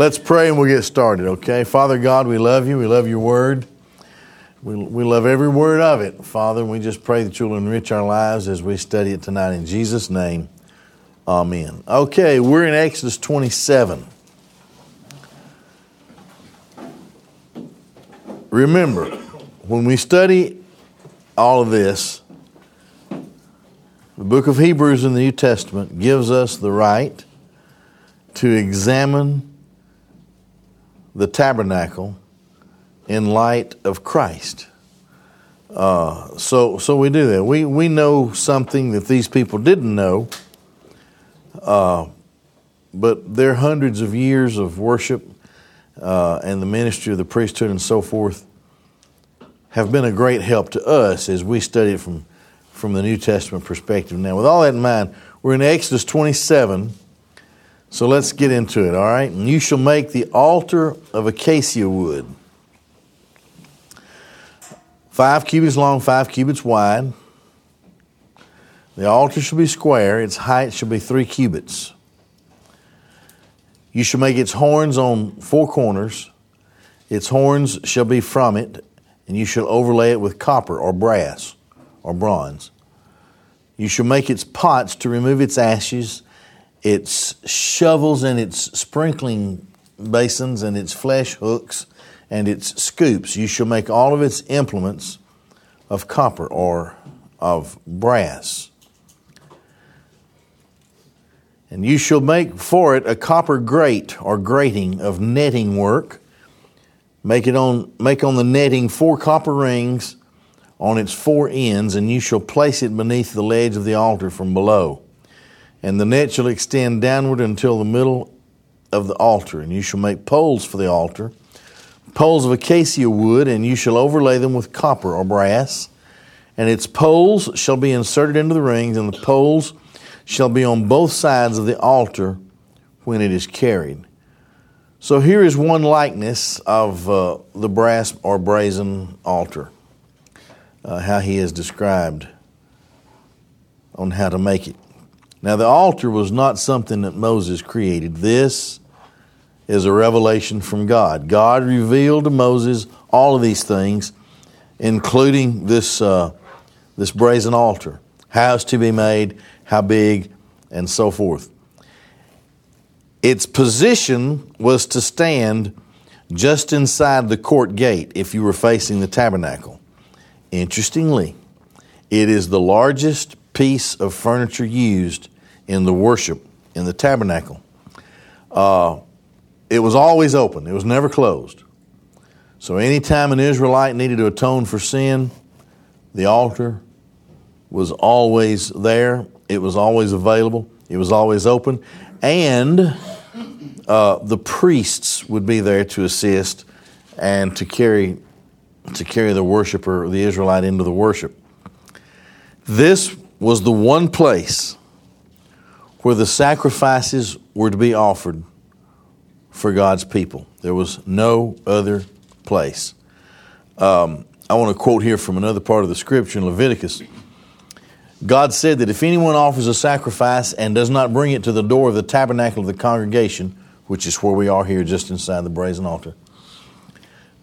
Let's pray and we'll get started, okay? Father God, we love you. We love your word. We, we love every word of it, Father. We just pray that you'll enrich our lives as we study it tonight. In Jesus' name, amen. Okay, we're in Exodus 27. Remember, when we study all of this, the book of Hebrews in the New Testament gives us the right to examine the tabernacle in light of Christ. Uh, so, so we do that. We, we know something that these people didn't know, uh, but their hundreds of years of worship uh, and the ministry of the priesthood and so forth have been a great help to us as we study it from, from the New Testament perspective. Now, with all that in mind, we're in Exodus 27. So let's get into it, all right? And you shall make the altar of acacia wood. Five cubits long, five cubits wide. The altar shall be square, its height shall be three cubits. You shall make its horns on four corners. Its horns shall be from it, and you shall overlay it with copper or brass or bronze. You shall make its pots to remove its ashes, its shovels and its sprinkling basins and its flesh hooks and its scoops. You shall make all of its implements of copper or of brass. And you shall make for it a copper grate or grating of netting work. Make it on make on the netting four copper rings on its four ends, and you shall place it beneath the ledge of the altar from below. And the net shall extend downward until the middle of the altar, and you shall make poles for the altar, poles of acacia wood, and you shall overlay them with copper or brass. And its poles shall be inserted into the rings, and the poles shall be on both sides of the altar when it is carried. So here is one likeness of uh, the brass or brazen altar, uh, how he is described on how to make it. Now, the altar was not something that Moses created. This is a revelation from God. God revealed to Moses all of these things, including this, uh, this brazen altar, how it's to be made, how big, and so forth. Its position was to stand just inside the court gate if you were facing the tabernacle. Interestingly, it is the largest piece of furniture used in the worship in the tabernacle. Uh, it was always open, it was never closed. So, anytime an Israelite needed to atone for sin, the altar was always there, it was always available, it was always open, and uh, the priests would be there to assist and to carry to carry the worshiper, the Israelite, into the worship. This was the one place where the sacrifices were to be offered for God's people. There was no other place. Um, I want to quote here from another part of the scripture in Leviticus. God said that if anyone offers a sacrifice and does not bring it to the door of the tabernacle of the congregation, which is where we are here just inside the brazen altar,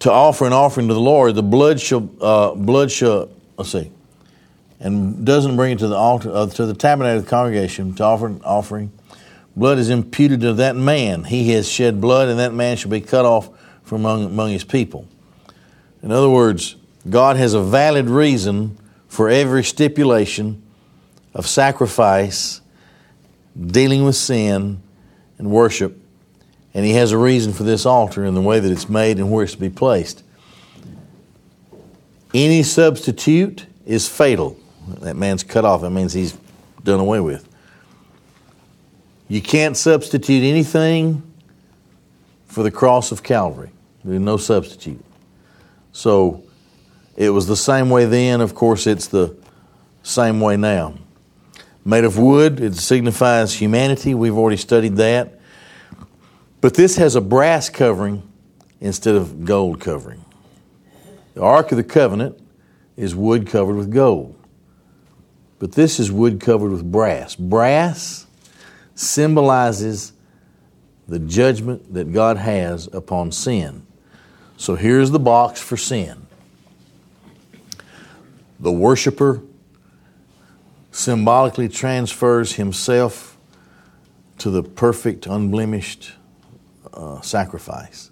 to offer an offering to the Lord, the blood shall, uh, blood shall, let's see, and doesn't bring it to the altar, uh, to the tabernacle of the congregation to offer an offering, blood is imputed to that man. He has shed blood, and that man shall be cut off from among, among his people. In other words, God has a valid reason for every stipulation of sacrifice, dealing with sin, and worship. And He has a reason for this altar and the way that it's made and where it's to be placed. Any substitute is fatal. That man's cut off. That means he's done away with. You can't substitute anything for the cross of Calvary. There's no substitute. So it was the same way then. Of course, it's the same way now. Made of wood, it signifies humanity. We've already studied that. But this has a brass covering instead of gold covering. The Ark of the Covenant is wood covered with gold. But this is wood covered with brass. Brass symbolizes the judgment that God has upon sin. So here's the box for sin. The worshiper symbolically transfers himself to the perfect, unblemished uh, sacrifice.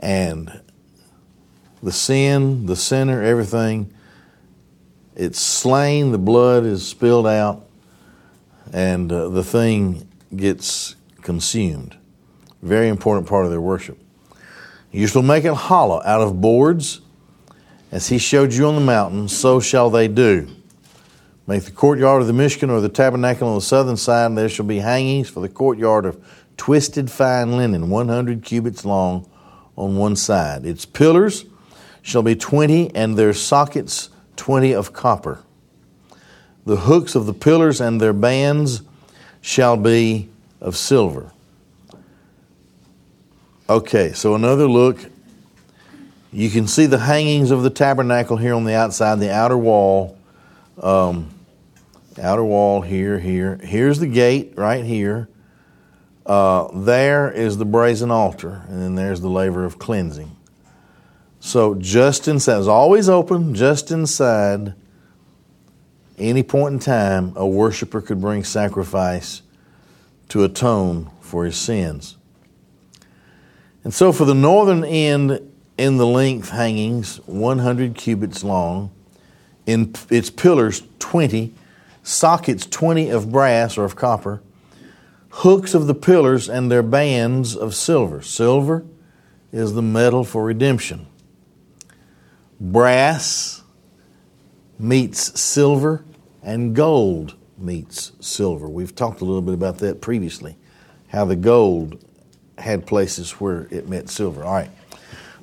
And the sin, the sinner, everything, it's slain, the blood is spilled out, and uh, the thing gets consumed. Very important part of their worship. You shall make it hollow out of boards, as he showed you on the mountain, so shall they do. Make the courtyard of the Mishkan or the tabernacle on the southern side, and there shall be hangings for the courtyard of twisted fine linen, 100 cubits long on one side. Its pillars shall be 20, and their sockets 20 of copper. The hooks of the pillars and their bands shall be of silver. Okay, so another look. You can see the hangings of the tabernacle here on the outside, the outer wall. Um, outer wall here, here. Here's the gate right here. Uh, there is the brazen altar, and then there's the laver of cleansing. So just inside, it's always open, just inside, any point in time, a worshiper could bring sacrifice to atone for his sins. And so for the northern end in the length hangings, 100 cubits long, in its pillars 20, sockets 20 of brass or of copper, hooks of the pillars and their bands of silver. Silver is the metal for redemption. Brass meets silver, and gold meets silver. We've talked a little bit about that previously, how the gold had places where it met silver. All right.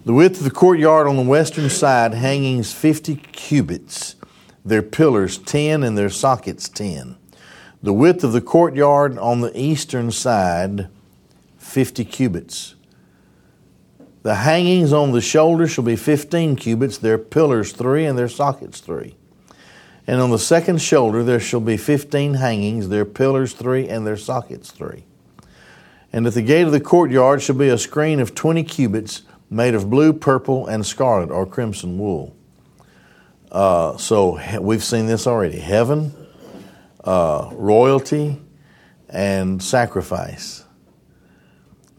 The width of the courtyard on the western side, hangings 50 cubits, their pillars 10, and their sockets 10. The width of the courtyard on the eastern side, 50 cubits. The hangings on the shoulder shall be 15 cubits, their pillars 3, and their sockets 3. And on the second shoulder there shall be 15 hangings, their pillars 3, and their sockets 3. And at the gate of the courtyard shall be a screen of 20 cubits made of blue, purple, and scarlet, or crimson wool. Uh, so we've seen this already. Heaven, uh, royalty, and sacrifice.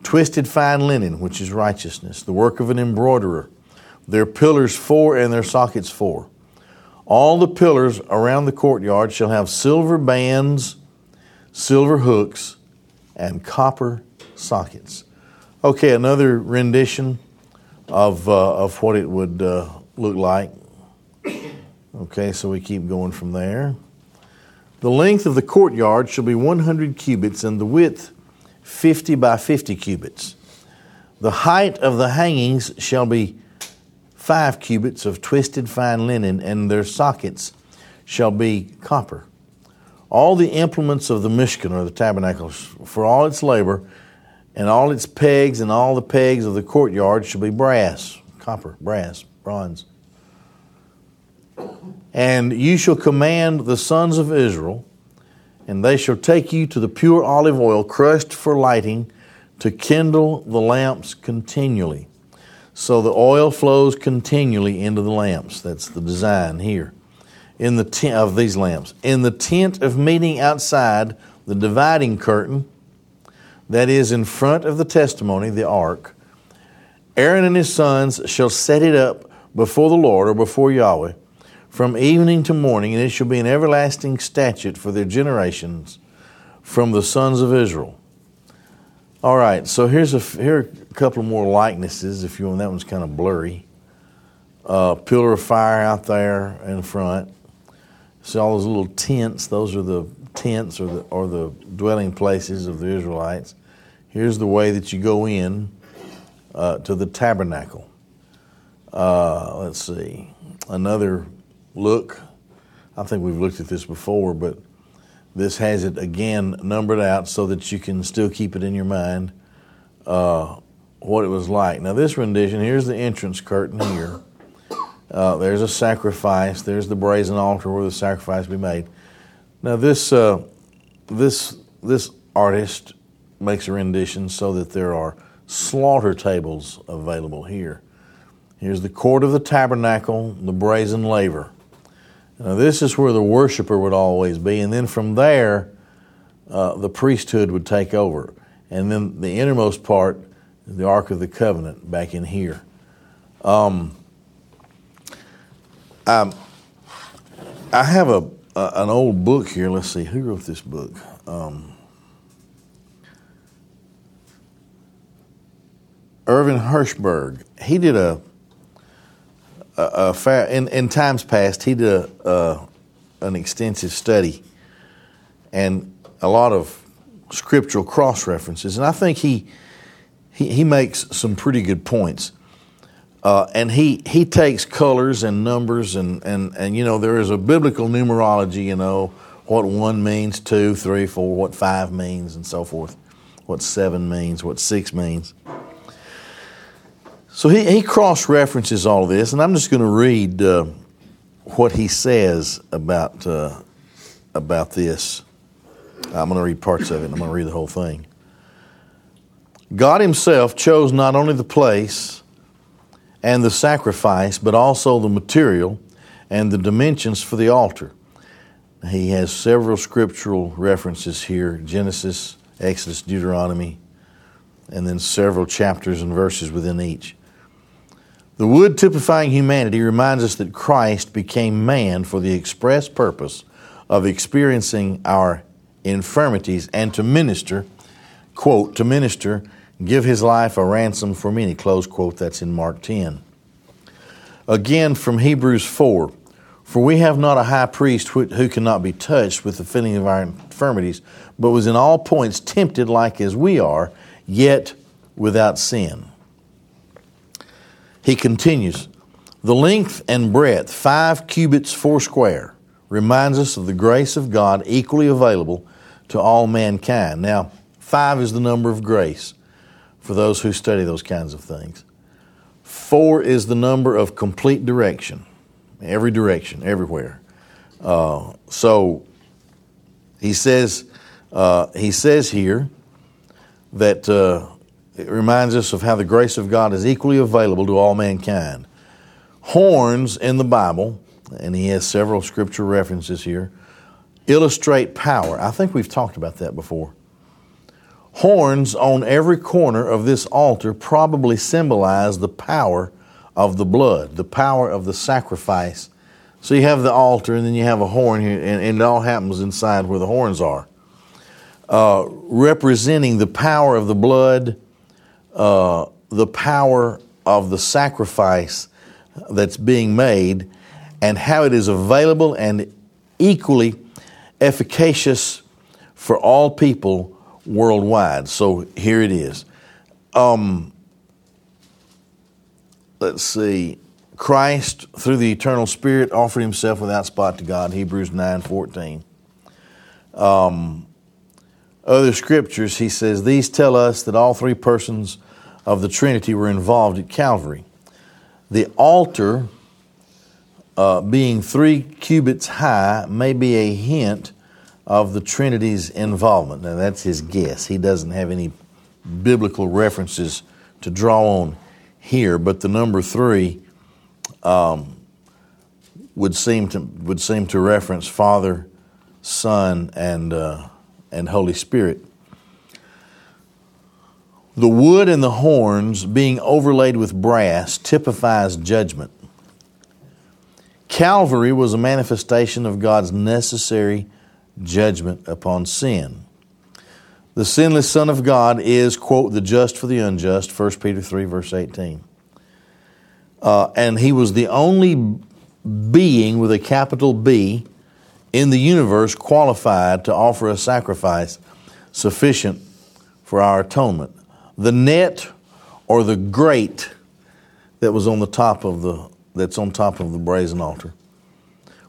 Twisted fine linen, which is righteousness, the work of an embroiderer. Their pillars four and their sockets four. All the pillars around the courtyard shall have silver bands, silver hooks, and copper sockets. Okay, another rendition of, uh, of what it would uh, look like. Okay, so we keep going from there. The length of the courtyard shall be 100 cubits, and the width 50 by 50 cubits. The height of the hangings shall be five cubits of twisted fine linen, and their sockets shall be copper. All the implements of the Mishkan or the tabernacle, for all its labor, and all its pegs and all the pegs of the courtyard shall be brass, copper, brass, bronze. And you shall command the sons of Israel, and they shall take you to the pure olive oil crushed for lighting to kindle the lamps continually. So the oil flows continually into the lamps. That's the design here in the tent of these lamps. In the tent of meeting outside, the dividing curtain that is in front of the testimony, the ark, Aaron and his sons shall set it up before the Lord or before Yahweh from evening to morning, and it shall be an everlasting statute for their generations from the sons of Israel. All right, so here's a here are a couple more likenesses. If you want, that one's kind of blurry. Uh, pillar of fire out there in front. See all those little tents. Those are the tents or the or the dwelling places of the Israelites. Here's the way that you go in uh, to the tabernacle. Uh, let's see another look. I think we've looked at this before, but this has it again numbered out so that you can still keep it in your mind uh, what it was like. Now, this rendition here's the entrance curtain here. Uh, there's a sacrifice. There's the brazen altar where the sacrifice be made. Now, this uh, this this artist makes a rendition so that there are slaughter tables available here. Here's the court of the tabernacle, the brazen laver. Now, this is where the worshiper would always be, and then from there, uh, the priesthood would take over. And then the innermost part, the Ark of the Covenant, back in here. Um, I, I have a, a, an old book here. Let's see, who wrote this book? Um, Irvin Hirschberg. He did a, a, fair, in, in times past, he did a, a, an extensive study and a lot of scriptural cross references. And I think he, he, he makes some pretty good points. Uh, and he, he takes colors and numbers, and, and, and you know, there is a biblical numerology, you know, what one means, two, three, four, what five means, and so forth, what seven means, what six means. So he, he cross references all of this, and I'm just going to read uh, what he says about, uh, about this. I'm going to read parts of it, I'm going to read the whole thing. God Himself chose not only the place, and the sacrifice, but also the material and the dimensions for the altar. He has several scriptural references here Genesis, Exodus, Deuteronomy, and then several chapters and verses within each. The wood typifying humanity reminds us that Christ became man for the express purpose of experiencing our infirmities and to minister, quote, to minister give his life a ransom for many, close quote, that's in Mark 10. Again from Hebrews 4, for we have not a high priest who cannot be touched with the feeling of our infirmities, but was in all points tempted like as we are, yet without sin. He continues, the length and breadth, five cubits four square, reminds us of the grace of God equally available to all mankind. Now, five is the number of grace for those who study those kinds of things. Four is the number of complete direction, every direction, everywhere. Uh, so he says, uh, he says here that uh, it reminds us of how the grace of God is equally available to all mankind. Horns in the Bible, and he has several scripture references here, illustrate power. I think we've talked about that before. Horns on every corner of this altar probably symbolize the power of the blood, the power of the sacrifice. So you have the altar, and then you have a horn here, and, and it all happens inside where the horns are, uh, representing the power of the blood, uh, the power of the sacrifice that's being made, and how it is available and equally efficacious for all people worldwide. So here it is. Um, let's see. Christ, through the eternal Spirit, offered himself without spot to God, Hebrews 9 14. Um, other scriptures, he says, these tell us that all three persons of the Trinity were involved at Calvary. The altar, uh, being three cubits high, may be a hint of the Trinity's involvement. Now, that's his guess. He doesn't have any biblical references to draw on here, but the number three um, would seem to would seem to reference Father, Son, and uh, and Holy Spirit. The wood and the horns being overlaid with brass typifies judgment. Calvary was a manifestation of God's necessary judgment upon sin. The sinless Son of God is, quote, the just for the unjust, 1 Peter 3, verse 18. Uh, and he was the only being with a capital B in the universe qualified to offer a sacrifice sufficient for our atonement. The net or the grate that was on the top of the that's on top of the brazen altar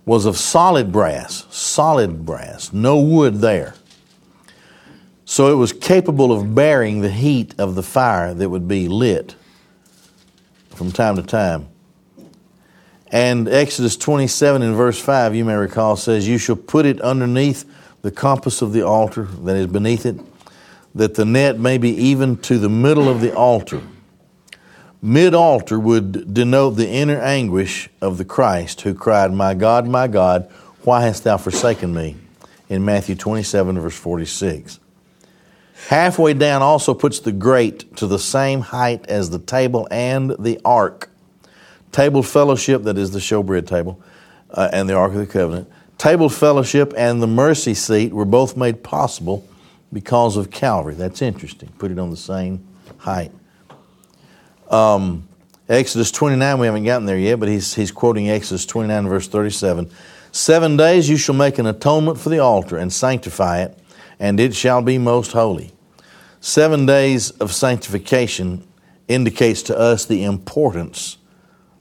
was of solid brass, solid brass, no wood there. So it was capable of bearing the heat of the fire that would be lit from time to time. And Exodus 27 in verse 5, you may recall, says, You shall put it underneath the compass of the altar that is beneath it. that the net may be even to the middle of the altar. Mid altar would denote the inner anguish of the Christ who cried, My God, my God, why hast thou forsaken me? In Matthew 27, verse 46. Halfway down also puts the grate to the same height as the table and the ark. Table fellowship, that is the showbread table, uh, and the Ark of the Covenant. Table fellowship and the mercy seat were both made possible because of Calvary. That's interesting. Put it on the same height. Um, Exodus 29, we haven't gotten there yet, but he's, he's quoting Exodus 29, verse 37. Seven days you shall make an atonement for the altar and sanctify it, and it shall be most holy. Seven days of sanctification indicates to us the importance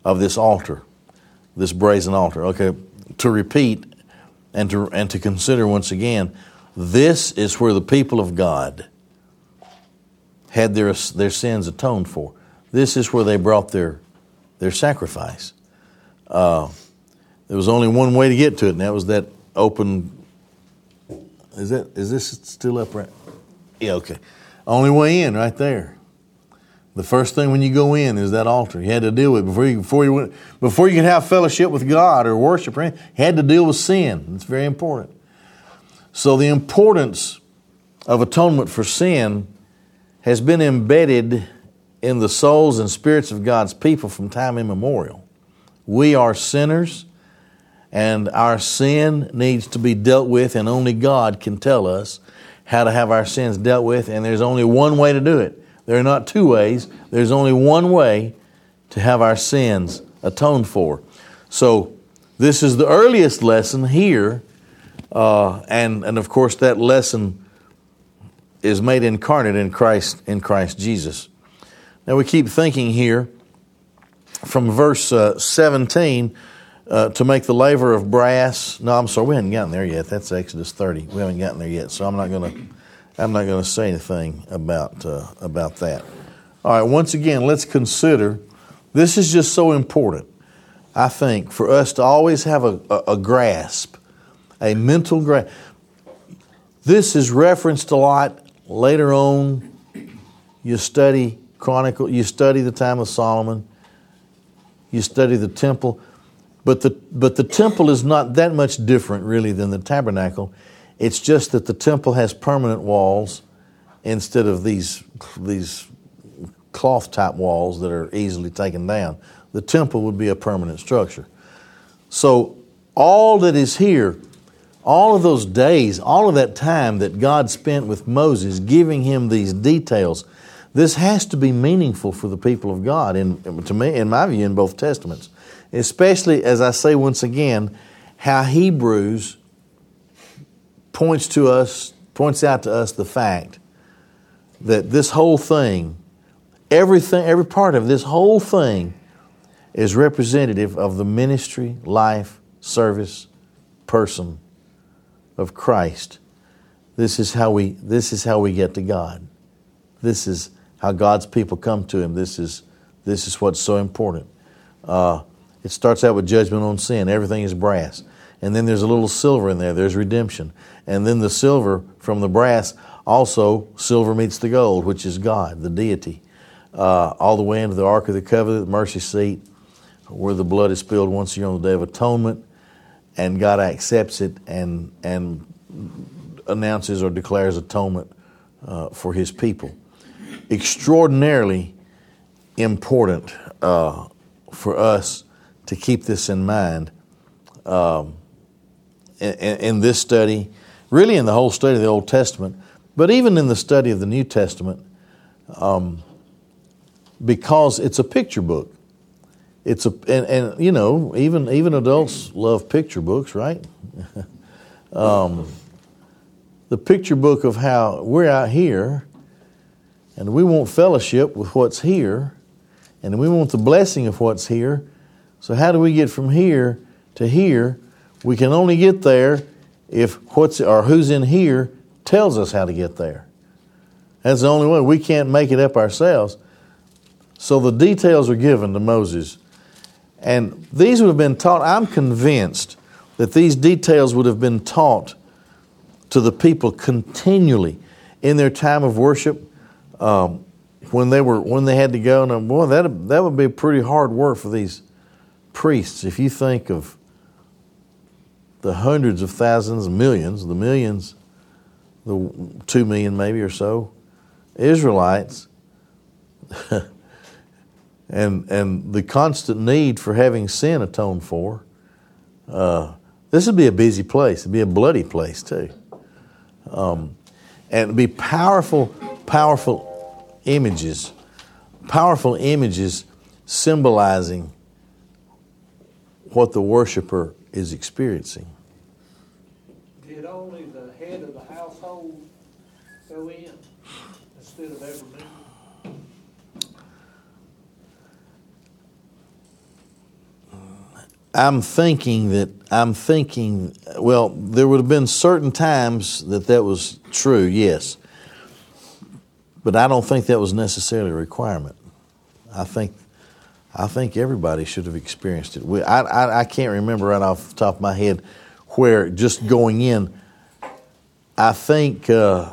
of this altar, this brazen altar. Okay, to repeat and to, and to consider once again, this is where the people of God had their, their sins atoned for. This is where they brought their, their sacrifice. Uh, there was only one way to get to it, and that was that open. Is that is this still up upright? Yeah, okay. Only way in, right there. The first thing when you go in is that altar. You had to deal with before you before you went, before you can have fellowship with God or worship. You had to deal with sin. It's very important. So the importance of atonement for sin has been embedded in the souls and spirits of God's people from time immemorial. We are sinners, and our sin needs to be dealt with, and only God can tell us how to have our sins dealt with, and there's only one way to do it. There are not two ways, there's only one way to have our sins atoned for. So, this is the earliest lesson here uh, and, and of course, that lesson is made incarnate in Christ, in Christ Jesus. Now we keep thinking here from verse uh, 17 uh, to make the laver of brass. No, I'm sorry, we haven't gotten there yet. That's Exodus 30. We haven't gotten there yet, so I'm not going to. I'm not going to say anything about uh, about that. All right. Once again, let's consider. This is just so important. I think for us to always have a, a, a grasp a mental grasp. This is referenced a lot later on. You study Chronicle, you study the time of Solomon, you study the temple, but the but the temple is not that much different really than the tabernacle. It's just that the temple has permanent walls instead of these these cloth type walls that are easily taken down. The temple would be a permanent structure. So all that is here all of those days, all of that time that God spent with Moses giving him these details, this has to be meaningful for the people of God, in, to me, in my view, in both Testaments. Especially, as I say once again, how Hebrews points to us, points out to us the fact that this whole thing, everything, every part of this whole thing is representative of the ministry, life, service, person of Christ, this is how we this is how we get to God. This is how God's people come to Him. This is this is what's so important. Uh, it starts out with judgment on sin. Everything is brass, and then there's a little silver in there. There's redemption, and then the silver from the brass also silver meets the gold, which is God, the deity, uh, all the way into the Ark of the Covenant, the mercy seat, where the blood is spilled once a year on the Day of Atonement and God accepts it and and announces or declares atonement uh, for His people. Extraordinarily important uh, for us to keep this in mind um, in, in, this study, really in the whole study of the Old Testament, but even in the study of the New Testament, um, because it's a picture book it's a and, and you know even even adults love picture books, right? um, the picture book of how we're out here, and we want fellowship with what's here, and we want the blessing of what's here. So how do we get from here to here? We can only get there if what's or who's in here tells us how to get there. That's the only way. We can't make it up ourselves. So the details are given to Moses and these would have been taught, I'm convinced that these details would have been taught to the people continually. in their time of worship, um, when they were when they had to go, and boy, that that would be pretty hard work for these priests. If you think of the hundreds of thousands, millions, the millions, the two million maybe or so Israelites, and and the constant need for having sin atoned for. Uh, this would be a busy place. It'd be a bloody place too, um, and it'd be powerful, powerful images, powerful images symbolizing what the worshiper is experiencing. Did only the head of the household go in instead of every member? I'm thinking that I'm thinking. Well, there would have been certain times that that was true, yes, but I don't think that was necessarily a requirement. I think I think everybody should have experienced it. We, I, I, I can't remember right off the top of my head where just going in. I think uh,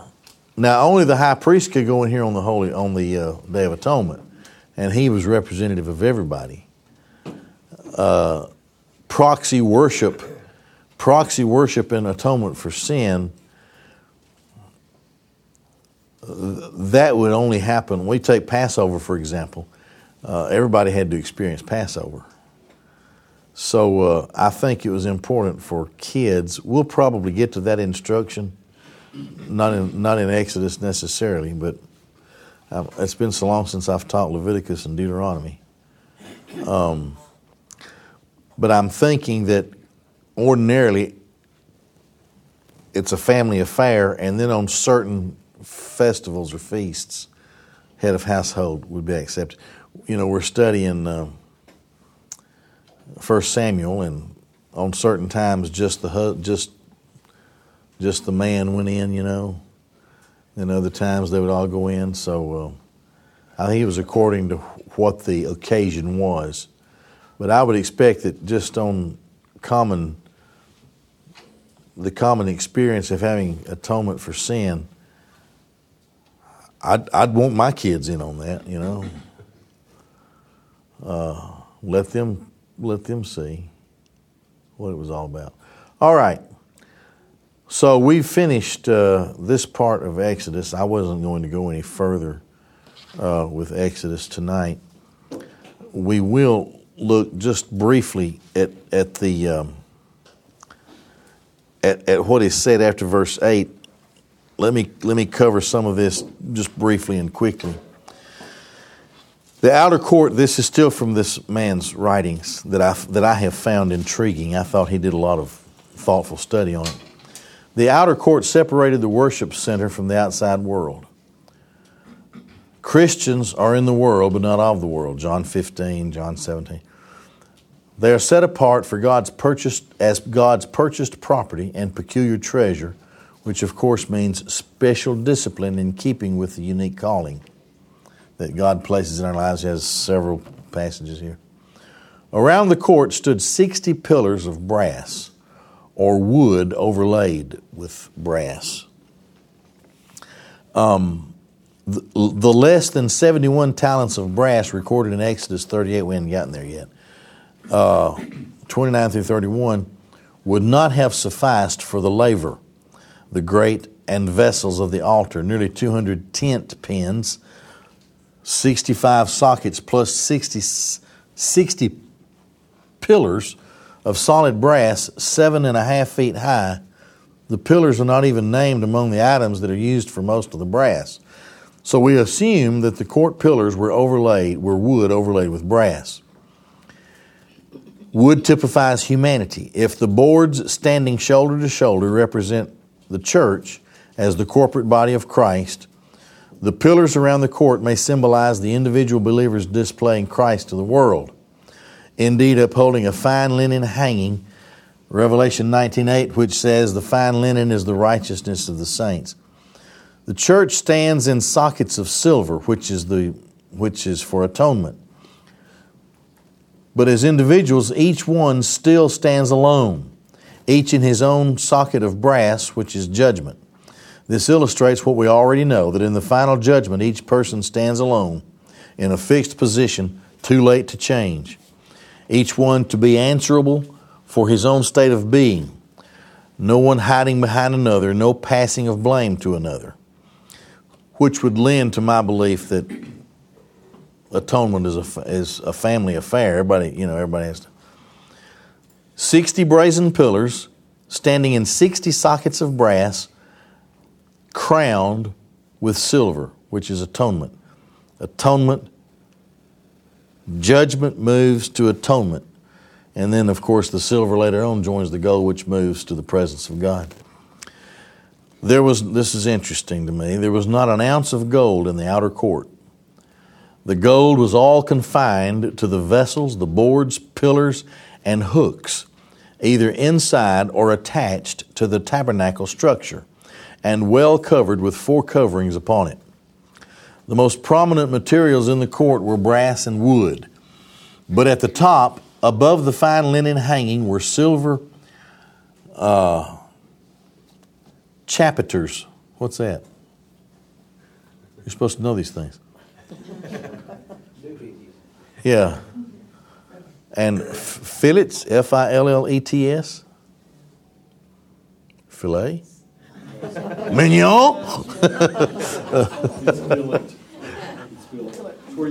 now only the high priest could go in here on the holy on the uh, Day of Atonement, and he was representative of everybody. Uh, proxy worship, proxy worship and atonement for sin. That would only happen. We take Passover for example uh, everybody had to experience Passover. So uh, I think it was important for kids. We'll probably get to that instruction, not in not in Exodus necessarily, but it's been so long since I've taught Leviticus and Deuteronomy. Um, but I'm thinking that ordinarily it's a family affair, and then on certain festivals or feasts, head of household would be accepted you know, we're studying uh, First Samuel, and on certain times, just the just just the man went in, you know. And other times they would all go in. So uh, I think it was according to what the occasion was. But I would expect that just on common the common experience of having atonement for sin, I'd, I'd want my kids in on that, you know. Uh, let them let them see what it was all about. All right. So we've finished uh, this part of Exodus. I wasn't going to go any further uh, with Exodus tonight. We will look just briefly at at the um, at, at what is said after verse eight. Let me let me cover some of this just briefly and quickly. The outer court, this is still from this man's writings that I, that I have found intriguing. I thought he did a lot of thoughtful study on it. The outer court separated the worship center from the outside world. Christians are in the world, but not of the world. John 15, John 17. They are set apart for God's purchased as God's purchased property and peculiar treasure, which of course means special discipline in keeping with the unique calling that God places in our lives. He has several passages here. Around the court stood 60 pillars of brass or wood overlaid with brass. Um, the, the, less than 71 talents of brass recorded in Exodus 38, we haven't gotten there yet, uh, 29 through 31, would not have sufficed for the laver, the grate, and vessels of the altar, nearly 200 tent pins 65 sockets plus 60, 60 pillars of solid brass, seven and a half feet high. The pillars are not even named among the items that are used for most of the brass. So we assume that the court pillars were overlaid, were wood overlaid with brass. Wood typifies humanity. If the boards standing shoulder to shoulder represent the church as the corporate body of Christ, the pillars around the court may symbolize the individual believers displaying Christ to the world. Indeed, upholding a fine linen hanging, Revelation 19:8, which says, "The fine linen is the righteousness of the saints." The church stands in sockets of silver, which is the which is for atonement. But as individuals, each one still stands alone, each in his own socket of brass, which is judgment. This illustrates what we already know that in the final judgment, each person stands alone in a fixed position, too late to change. Each one to be answerable for his own state of being. No one hiding behind another, no passing of blame to another. Which would lend to my belief that atonement is a, is a family affair. Everybody, you know, everybody has to. 60 brazen pillars standing in 60 sockets of brass, crowned with silver, which is atonement. Atonement, judgment moves to atonement. And then, of course, the silver later on joins the gold, which moves to the presence of God. There was, this is interesting to me, there was not an ounce of gold in the outer court. The gold was all confined to the vessels, the boards, pillars, and hooks, either inside or attached to the tabernacle structure, and well covered with four coverings upon it. The most prominent materials in the court were brass and wood, but at the top, above the fine linen hanging, were silver uh, chapiters. What's that? You're supposed to know these things. Yeah. And fillets, F I L L E T S. Filet. Mignon.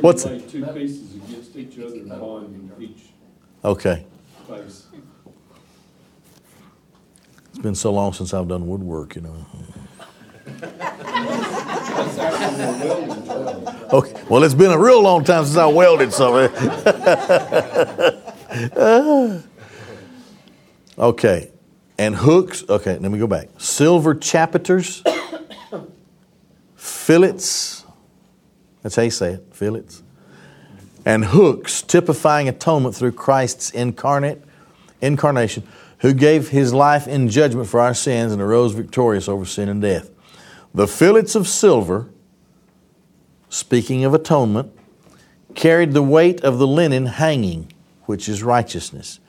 What's it? Two pieces against each other and bond each Okay. It's been so long since I've done woodwork, you know. Okay. Well, it's been a real long time since I welded something. Eh? okay. And hooks. Okay, let me go back. Silver chapiters, fillets. That's how you say it, fillets. And hooks, typifying atonement through Christ's incarnate incarnation, who gave his life in judgment for our sins and arose victorious over sin and death. The fillets of silver, speaking of atonement, carried the weight of the linen hanging, which is righteousness.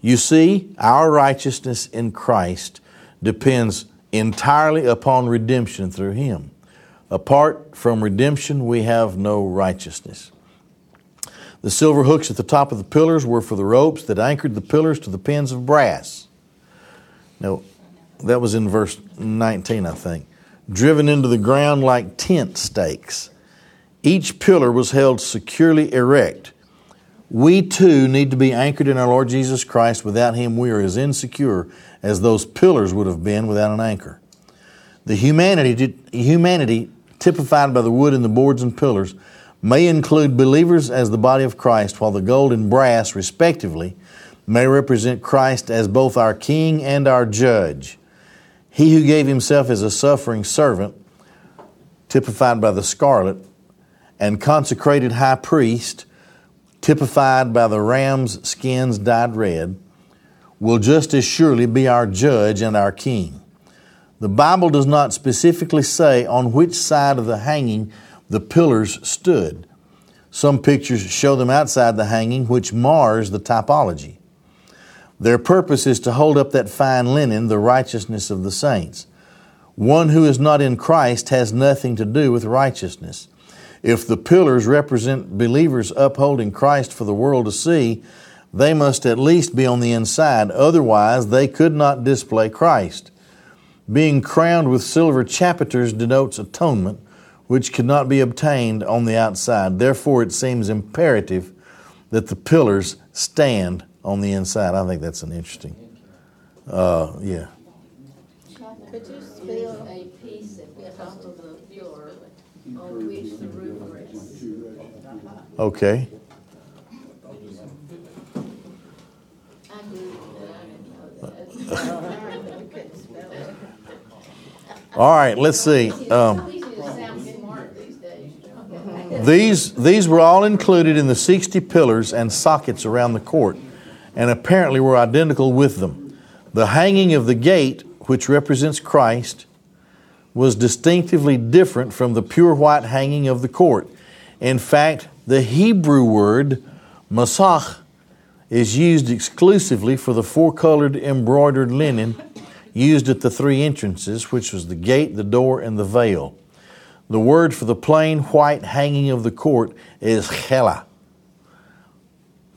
You see, our righteousness in Christ depends entirely upon redemption through Him. Apart from redemption, we have no righteousness. The silver hooks at the top of the pillars were for the ropes that anchored the pillars to the pins of brass. Now, that was in verse 19, I think. Driven into the ground like tent stakes. Each pillar was held securely erect. We too need to be anchored in our Lord Jesus Christ. Without Him, we are as insecure as those pillars would have been without an anchor. The humanity, humanity typified by the wood and the boards and pillars, may include believers as the body of Christ, while the gold and brass, respectively, may represent Christ as both our King and our Judge. He who gave himself as a suffering servant, typified by the scarlet, and consecrated high priest, typified by the ram's skins dyed red, will just as surely be our judge and our king. The Bible does not specifically say on which side of the hanging the pillars stood. Some pictures show them outside the hanging, which mars the typology. Their purpose is to hold up that fine linen, the righteousness of the saints. One who is not in Christ has nothing to do with righteousness. If the pillars represent believers upholding Christ for the world to see, they must at least be on the inside. Otherwise, they could not display Christ. Being crowned with silver chapiters denotes atonement, which could not be obtained on the outside. Therefore, it seems imperative that the pillars stand on the inside. I think that's an interesting, uh, yeah. Could you spell a piece at the top of the floor on which the roof rests? Okay. I knew that, I didn't know that. I couldn't spell it. All right, let's see. Um, These just sound smart these days. Okay. these, these were all included in the 60 pillars and sockets around the court, and apparently were identical with them. The hanging of the gate, which represents Christ, was distinctively different from the pure white hanging of the court. In fact, the Hebrew word masach is used exclusively for the four colored embroidered linen used at the three entrances, which was the gate, the door, and the veil. The word for the plain white hanging of the court is chela.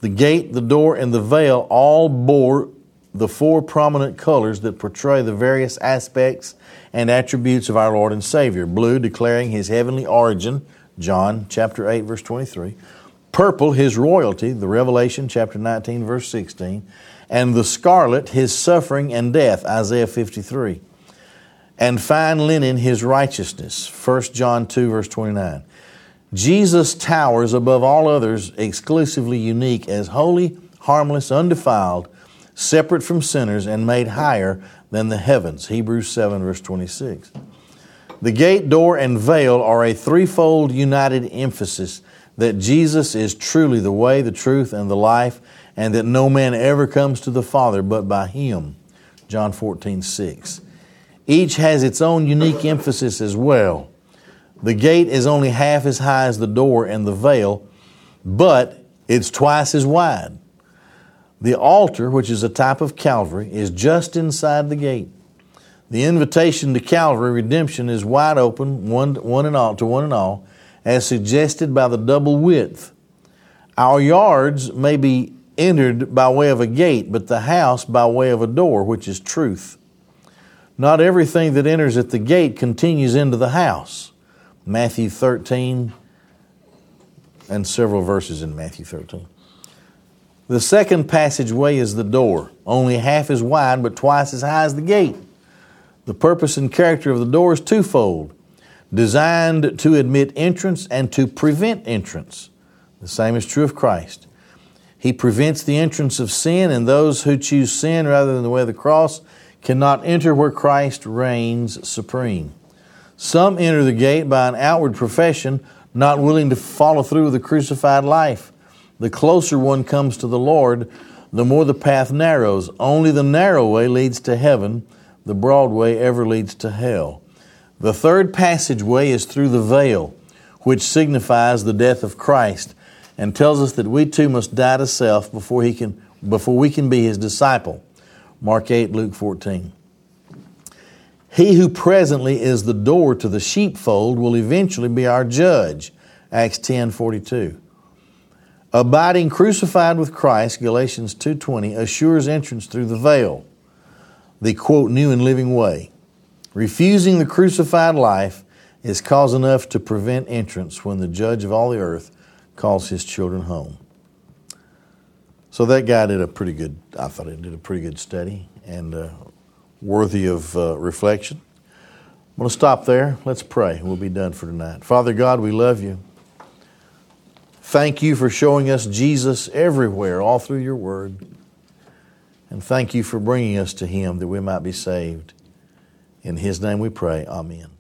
The gate, the door, and the veil all bore the four prominent colors that portray the various aspects and attributes of our Lord and Savior. Blue, declaring his heavenly origin, John chapter 8, verse 23. Purple, his royalty, the Revelation chapter 19, verse 16. And the scarlet, his suffering and death, Isaiah 53. And fine linen, his righteousness, 1 John 2, verse 29. Jesus towers above all others, exclusively unique as holy, harmless, undefiled, separate from sinners, and made higher than the heavens. Hebrews 7, verse 26. The gate, door, and veil are a threefold united emphasis that Jesus is truly the way, the truth, and the life, and that no man ever comes to the Father but by Him. John 14, 6. Each has its own unique emphasis as well. The gate is only half as high as the door and the veil, but it's twice as wide. The altar, which is a type of Calvary, is just inside the gate. The invitation to Calvary redemption is wide open, one, one and all, to one and all, as suggested by the double width. Our yards may be entered by way of a gate, but the house by way of a door, which is truth. Not everything that enters at the gate continues into the house. Matthew 13 and several verses in Matthew 13. The second passageway is the door, only half as wide but twice as high as the gate. The purpose and character of the door is twofold designed to admit entrance and to prevent entrance. The same is true of Christ. He prevents the entrance of sin, and those who choose sin rather than the way of the cross cannot enter where Christ reigns supreme. Some enter the gate by an outward profession, not willing to follow through with the crucified life. The closer one comes to the Lord, the more the path narrows. Only the narrow way leads to heaven, the broad way ever leads to hell. The third passageway is through the veil, which signifies the death of Christ and tells us that we too must die to self before, he can, before we can be his disciple. Mark 8, Luke 14. He who presently is the door to the sheepfold will eventually be our judge. Acts 10 42. Abiding crucified with Christ, Galatians 2.20, assures entrance through the veil, the quote, new and living way. Refusing the crucified life is cause enough to prevent entrance when the judge of all the earth calls his children home. So that guy did a pretty good, I thought he did a pretty good study and uh, worthy of uh, reflection. I'm going to stop there. Let's pray. We'll be done for tonight. Father God, we love you. Thank you for showing us Jesus everywhere, all through your word. And thank you for bringing us to him that we might be saved. In his name we pray. Amen.